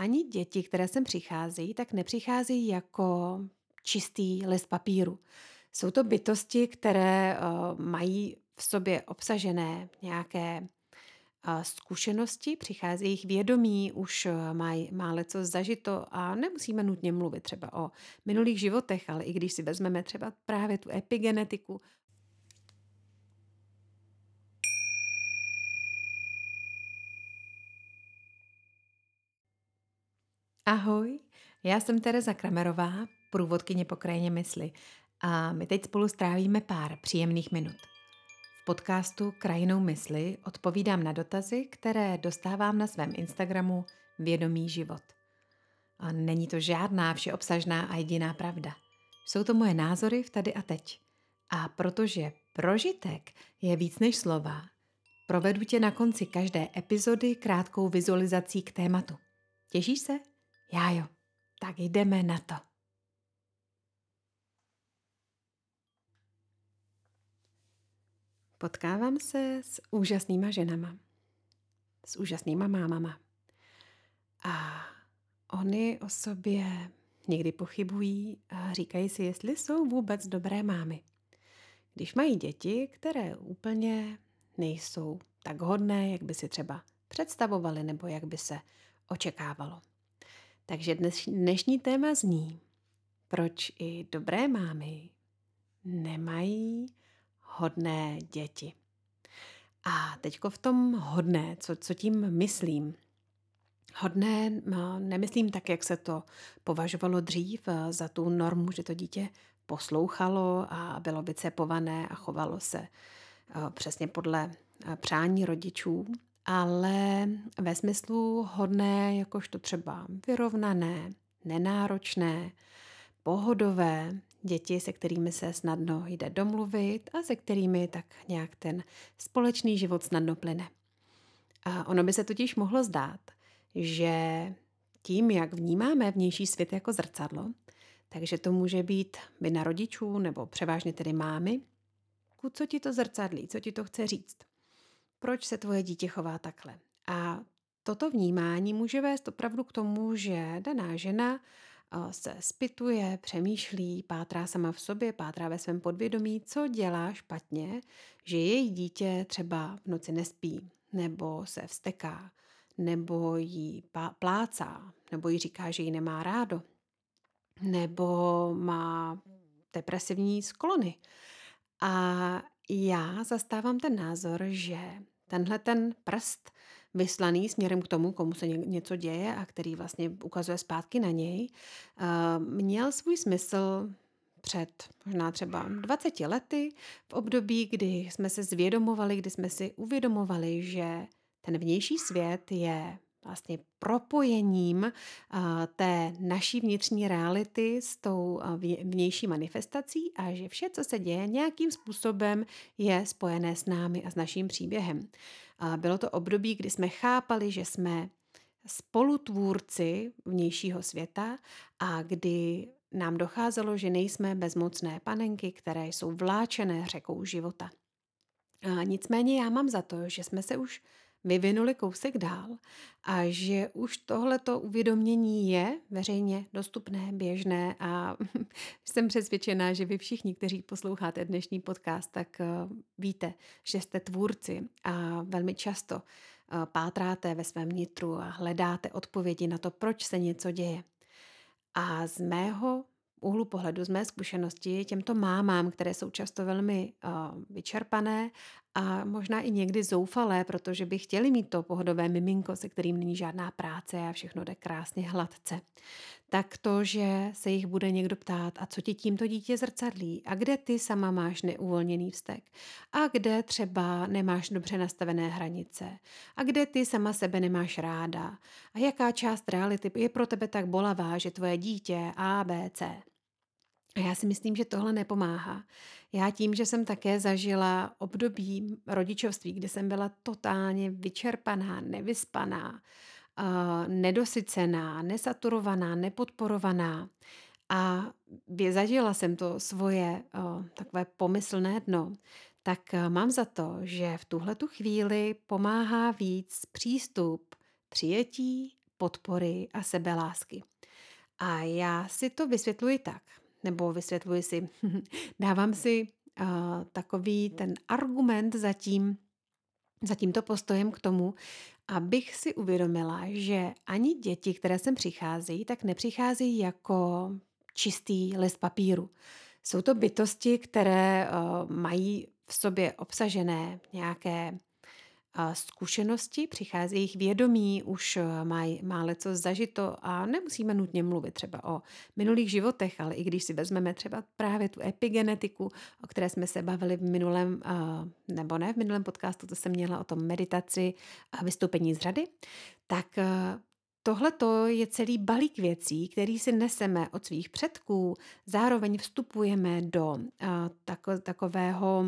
ani děti, které sem přicházejí, tak nepřicházejí jako čistý list papíru. Jsou to bytosti, které uh, mají v sobě obsažené nějaké uh, zkušenosti, přichází jejich vědomí, už uh, mají, má leco zažito a nemusíme nutně mluvit třeba o minulých životech, ale i když si vezmeme třeba právě tu epigenetiku, Ahoj, já jsem Tereza Kramerová, průvodkyně po krajině mysli a my teď spolu strávíme pár příjemných minut. V podcastu Krajinou mysli odpovídám na dotazy, které dostávám na svém Instagramu Vědomý život. A není to žádná všeobsažná a jediná pravda. Jsou to moje názory v tady a teď. A protože prožitek je víc než slova, provedu tě na konci každé epizody krátkou vizualizací k tématu. Těšíš se? Já jo. Tak jdeme na to. Potkávám se s úžasnýma ženama, s úžasnýma mámama. A oni o sobě někdy pochybují a říkají si, jestli jsou vůbec dobré mámy. Když mají děti, které úplně nejsou tak hodné, jak by si třeba představovali nebo jak by se očekávalo. Takže dnešní téma zní, proč i dobré mámy nemají hodné děti. A teďko v tom hodné, co, co tím myslím? Hodné no, nemyslím tak, jak se to považovalo dřív eh, za tu normu, že to dítě poslouchalo a bylo vycepované a chovalo se eh, přesně podle eh, přání rodičů, ale ve smyslu hodné, jakožto třeba vyrovnané, nenáročné, pohodové, děti, se kterými se snadno jde domluvit a se kterými tak nějak ten společný život snadno plyne. A ono by se totiž mohlo zdát, že tím, jak vnímáme vnější svět jako zrcadlo, takže to může být vina rodičů nebo převážně tedy mámy, co ti to zrcadlí, co ti to chce říct proč se tvoje dítě chová takhle. A toto vnímání může vést opravdu k tomu, že daná žena eh, se spituje, přemýšlí, pátrá sama v sobě, pátrá ve svém podvědomí, co dělá špatně, že její dítě třeba v noci nespí, nebo se vsteká, nebo jí plácá, nebo jí říká, že ji nemá rádo, nebo má depresivní sklony. A já zastávám ten názor, že tenhle ten prst vyslaný směrem k tomu, komu se něco děje a který vlastně ukazuje zpátky na něj, eh, měl svůj smysl před možná třeba 20 lety, v období, kdy jsme se zvědomovali, kdy jsme si uvědomovali, že ten vnější svět je vlastně propojením té naší vnitřní reality s tou vnější manifestací a že vše, co se děje, nějakým způsobem je spojené s námi a s naším příběhem. Bylo to období, kdy jsme chápali, že jsme spolutvůrci vnějšího světa a kdy nám docházelo, že nejsme bezmocné panenky, které jsou vláčené řekou života. Nicméně já mám za to, že jsme se už vyvinuli kousek dál a že už tohleto uvědomění je veřejně dostupné, běžné a jsem přesvědčená, že vy všichni, kteří posloucháte dnešní podcast, tak eh, víte, že jste tvůrci a velmi často eh, pátráte ve svém nitru a hledáte odpovědi na to, proč se něco děje. A z mého úhlu pohledu, z mé zkušenosti, těmto mámám, které jsou často velmi uh, vyčerpané a možná i někdy zoufalé, protože by chtěli mít to pohodové miminko, se kterým není žádná práce a všechno jde krásně hladce. Tak to, že se jich bude někdo ptát, a co ti tímto dítě zrcadlí, a kde ty sama máš neuvolněný vztek, a kde třeba nemáš dobře nastavené hranice, a kde ty sama sebe nemáš ráda, a jaká část reality je pro tebe tak bolavá, že tvoje dítě A, B, C. A já si myslím, že tohle nepomáhá. Já tím, že jsem také zažila období rodičovství, kde jsem byla totálně vyčerpaná, nevyspaná, nedosycená, nesaturovaná, nepodporovaná a zažila jsem to svoje takové pomyslné dno, tak mám za to, že v tuhle tu chvíli pomáhá víc přístup přijetí, podpory a sebelásky. A já si to vysvětluji tak, nebo vysvětluji si, dávám si uh, takový ten argument za tím, za tímto postojem k tomu, abych si uvědomila, že ani děti, které sem přicházejí, tak nepřicházejí jako čistý list papíru. Jsou to bytosti, které uh, mají v sobě obsažené nějaké zkušenosti, přichází jejich vědomí, už eh, mají má co zažito a nemusíme nutně mluvit třeba o minulých životech, ale i když si vezmeme třeba právě tu epigenetiku, o které jsme se bavili v minulém, eh, nebo ne v minulém podcastu, to jsem měla o tom meditaci a vystoupení z řady, tak eh, Tohle je celý balík věcí, který si neseme od svých předků, zároveň vstupujeme do takového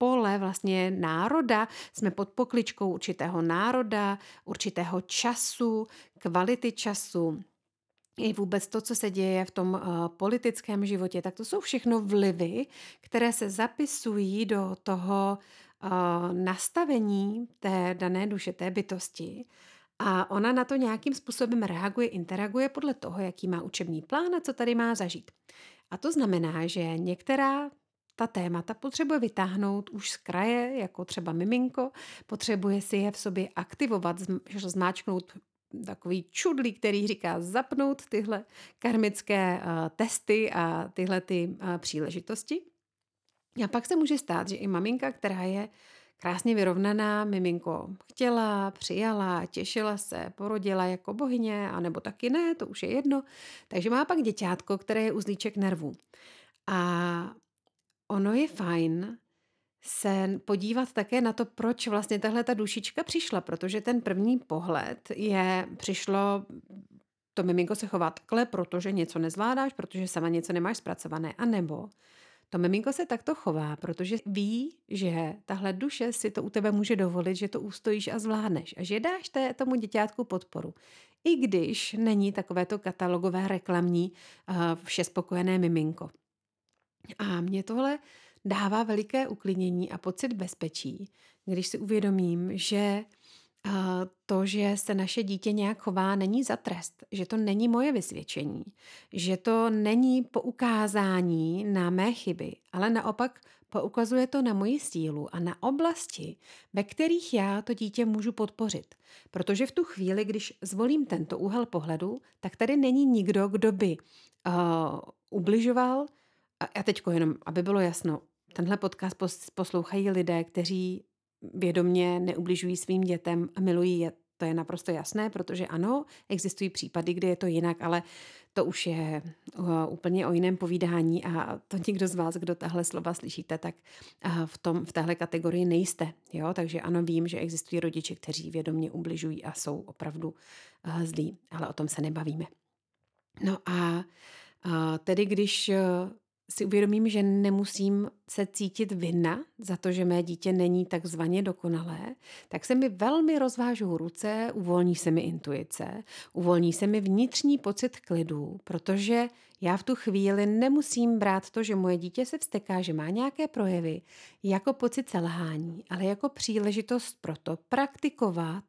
pole vlastně národa, jsme pod pokličkou určitého národa, určitého času, kvality času, i vůbec to, co se děje v tom uh, politickém životě, tak to jsou všechno vlivy, které se zapisují do toho uh, nastavení té dané duše, té bytosti. A ona na to nějakým způsobem reaguje, interaguje podle toho, jaký má učební plán a co tady má zažít. A to znamená, že některá ta témata potřebuje vytáhnout už z kraje, jako třeba miminko, potřebuje si je v sobě aktivovat, zmáčknout takový čudlí, který říká zapnout tyhle karmické uh, testy a tyhle ty uh, příležitosti. A pak se může stát, že i maminka, která je krásně vyrovnaná, miminko chtěla, přijala, těšila se, porodila jako bohyně, anebo taky ne, to už je jedno. Takže má pak děťátko, které je uzlíček nervů. A ono je fajn se podívat také na to, proč vlastně tahle ta dušička přišla, protože ten první pohled je, přišlo, to miminko se chová takhle, protože něco nezvládáš, protože sama něco nemáš zpracované, a nebo to miminko se takto chová, protože ví, že tahle duše si to u tebe může dovolit, že to ustojíš a zvládneš a že dáš té, tomu děťátku podporu. I když není takovéto katalogové reklamní uh, vše spokojené miminko. A mě tohle dává veliké uklidnění a pocit bezpečí, když si uvědomím, že to, že se naše dítě nějak chová, není za trest, že to není moje vysvědčení, že to není poukázání na mé chyby, ale naopak poukazuje to na moji sílu a na oblasti, ve kterých já to dítě můžu podpořit. Protože v tu chvíli, když zvolím tento úhel pohledu, tak tady není nikdo, kdo by uh, ubližoval, a teď jenom, aby bylo jasno, tenhle podcast poslouchají lidé, kteří vědomně neubližují svým dětem a milují je. To je naprosto jasné, protože ano, existují případy, kdy je to jinak, ale to už je uh, úplně o jiném povídání a to někdo z vás, kdo tahle slova slyšíte, tak uh, v, tom, v téhle kategorii nejste. Jo? Takže ano, vím, že existují rodiče, kteří vědomně ubližují a jsou opravdu uh, zlí, ale o tom se nebavíme. No a tedy když si uvědomím, že nemusím se cítit vinna za to, že mé dítě není takzvaně dokonalé, tak se mi velmi rozvážou ruce, uvolní se mi intuice, uvolní se mi vnitřní pocit klidu, protože já v tu chvíli nemusím brát to, že moje dítě se vsteká, že má nějaké projevy, jako pocit selhání, ale jako příležitost pro to praktikovat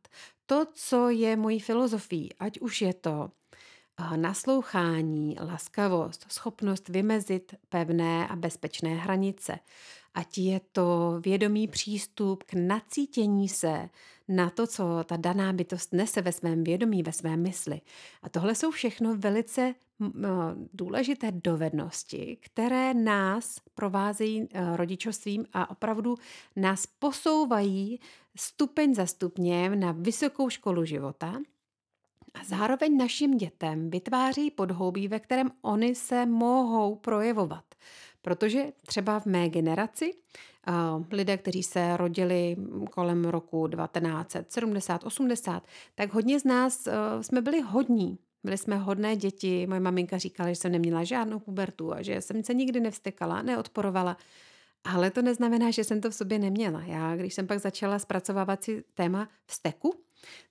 to, co je mojí filozofií, ať už je to naslouchání, laskavost, schopnost vymezit pevné a bezpečné hranice. Ať je to vědomý přístup k nacítění se na to, co ta daná bytost nese ve svém vědomí, ve své mysli. A tohle jsou všechno velice důležité dovednosti, které nás provázejí e, rodičovstvím a opravdu nás posouvají stupeň za stupněm na vysokou školu života – a zároveň našim dětem vytváří podhoubí, ve kterém oni se mohou projevovat. Protože třeba v mé generaci lidé, kteří se rodili kolem roku 1970, 80, tak hodně z nás jsme byli hodní. Byli jsme hodné děti. Moje maminka říkala, že jsem neměla žádnou pubertu a že jsem se nikdy nevstekala, neodporovala. Ale to neznamená, že jsem to v sobě neměla. Já, když jsem pak začala zpracovávat si téma vzteku,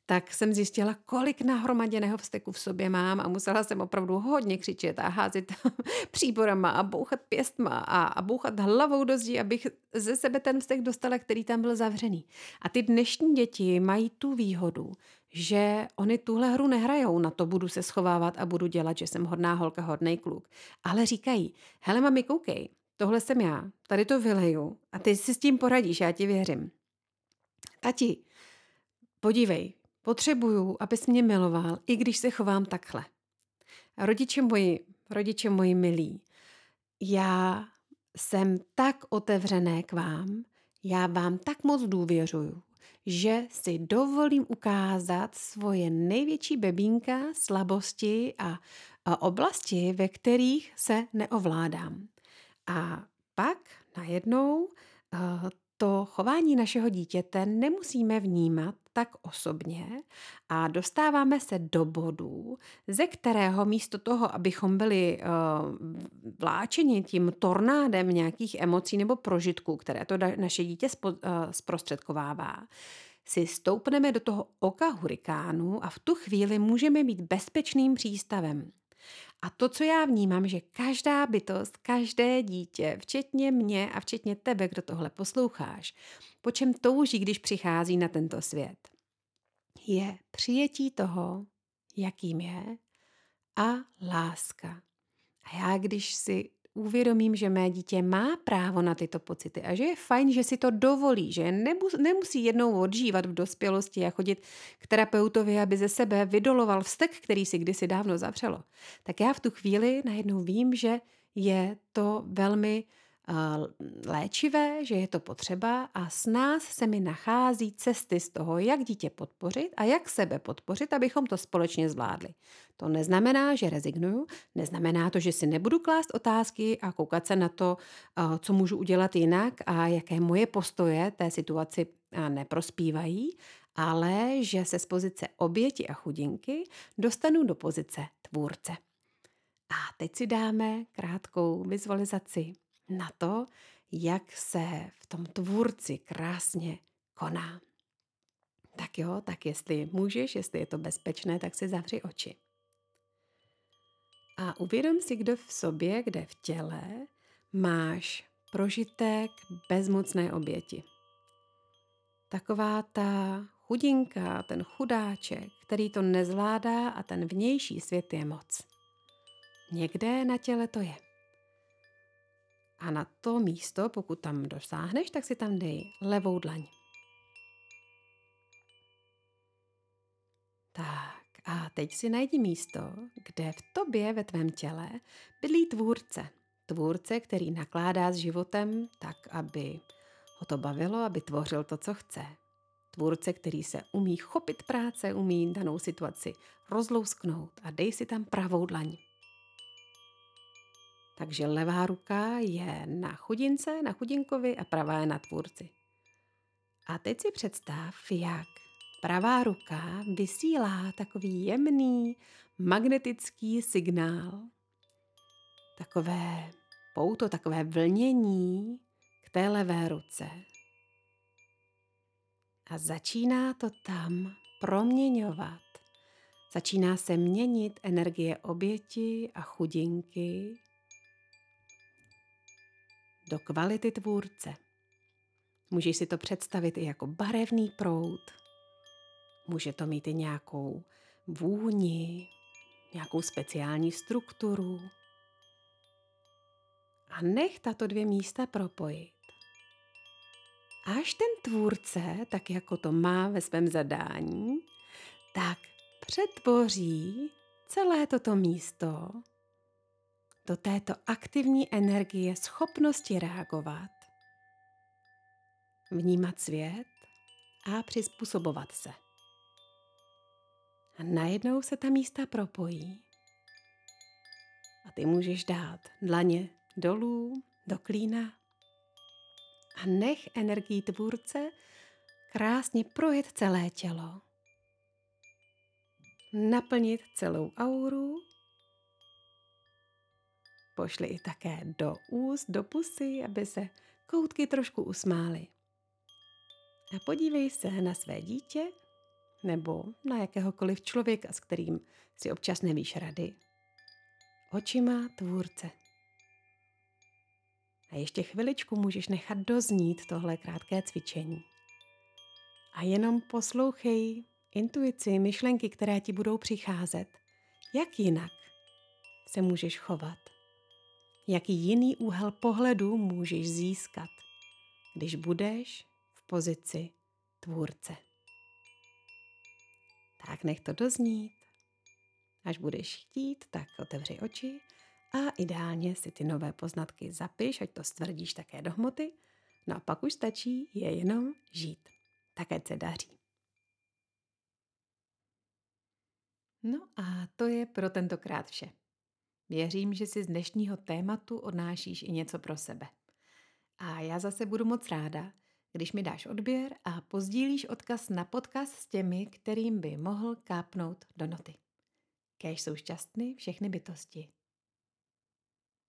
tak jsem zjistila, kolik nahromaděného vzteku v sobě mám a musela jsem opravdu hodně křičet a házet příborama a bouchat pěstma a, a bouchat hlavou do zdí, abych ze sebe ten vztek dostala, který tam byl zavřený. A ty dnešní děti mají tu výhodu, že oni tuhle hru nehrajou, na to budu se schovávat a budu dělat, že jsem hodná holka, hodnej kluk. Ale říkají, hele mami, koukej, tohle jsem já, tady to vyleju a ty si s tím poradíš, já ti věřím. Tati, podívej, potřebuju, abys mě miloval, i když se chovám takhle. A rodiče moji, rodiče moji milí, já jsem tak otevřené k vám, já vám tak moc důvěřuju, že si dovolím ukázat svoje největší bebínka, slabosti a, a oblasti, ve kterých se neovládám. A pak najednou uh, to chování našeho dítěte nemusíme vnímat tak osobně a dostáváme se do bodu, ze kterého místo toho, abychom byli uh, vláčeni tím tornádem nějakých emocí nebo prožitků, které to naše dítě spo, uh, zprostředkovává, si stoupneme do toho oka hurikánu a v tu chvíli můžeme být bezpečným přístavem. A to, co já vnímám, že každá bytost, každé dítě, včetně mě a včetně tebe, kdo tohle posloucháš, po čem touží, když přichází na tento svět, je přijetí toho, jakým je a láska. A já, když si uvědomím, že mé dítě má právo na tyto pocity a že je fajn, že si to dovolí, že nemusí jednou odžívat v dospělosti a chodit k terapeutovi, aby ze sebe vydoloval vztek, který si kdysi dávno zavřelo, tak já v tu chvíli najednou vím, že je to velmi léčivé, že je to potřeba a s nás se mi nachází cesty z toho, jak dítě podpořit a jak sebe podpořit, abychom to společně zvládli. To neznamená, že rezignuju, neznamená to, že si nebudu klást otázky a koukat se na to, co můžu udělat jinak a jaké moje postoje té situaci neprospívají, ale že se z pozice oběti a chudinky dostanu do pozice tvůrce. A teď si dáme krátkou vizualizaci na to, jak se v tom tvůrci krásně koná. Tak jo, tak jestli můžeš, jestli je to bezpečné, tak si zavři oči. A uvědom si, kdo v sobě, kde v těle máš prožitek bezmocné oběti. Taková ta chudinka, ten chudáček, který to nezvládá a ten vnější svět je moc. Někde na těle to je. A na to místo, pokud tam dosáhneš, tak si tam dej levou dlaň. Tak a teď si najdi místo, kde v tobě, ve tvém těle, bydlí tvůrce. Tvůrce, který nakládá s životem tak, aby ho to bavilo, aby tvořil to, co chce. Tvůrce, který se umí chopit práce, umí danou situaci rozlousknout a dej si tam pravou dlaň. Takže levá ruka je na chudince, na chudinkovi a pravá je na tvůrci. A teď si představ, jak pravá ruka vysílá takový jemný magnetický signál, takové pouto, takové vlnění k té levé ruce. A začíná to tam proměňovat. Začíná se měnit energie oběti a chudinky do kvality tvůrce. Můžeš si to představit i jako barevný proud. Může to mít i nějakou vůni, nějakou speciální strukturu. A nech tato dvě místa propojit. Až ten tvůrce, tak jako to má ve svém zadání, tak přetvoří celé toto místo do této aktivní energie schopnosti reagovat, vnímat svět a přizpůsobovat se. A najednou se ta místa propojí. A ty můžeš dát dlaně dolů, do klína a nech energii tvůrce krásně projet celé tělo. Naplnit celou auru pošli i také do úst, do pusy, aby se koutky trošku usmály. A podívej se na své dítě nebo na jakéhokoliv člověka, s kterým si občas nevíš rady. Očima tvůrce. A ještě chviličku můžeš nechat doznít tohle krátké cvičení. A jenom poslouchej intuici, myšlenky, které ti budou přicházet, jak jinak se můžeš chovat. Jaký jiný úhel pohledu můžeš získat, když budeš v pozici tvůrce. Tak nech to doznít. Až budeš chtít, tak otevři oči a ideálně si ty nové poznatky zapiš, ať to stvrdíš také do hmoty. No a pak už stačí je jenom žít. Tak ať se daří. No a to je pro tentokrát vše. Věřím, že si z dnešního tématu odnášíš i něco pro sebe. A já zase budu moc ráda, když mi dáš odběr a pozdílíš odkaz na podcast s těmi, kterým by mohl kápnout do noty. Kéž jsou šťastný všechny bytosti.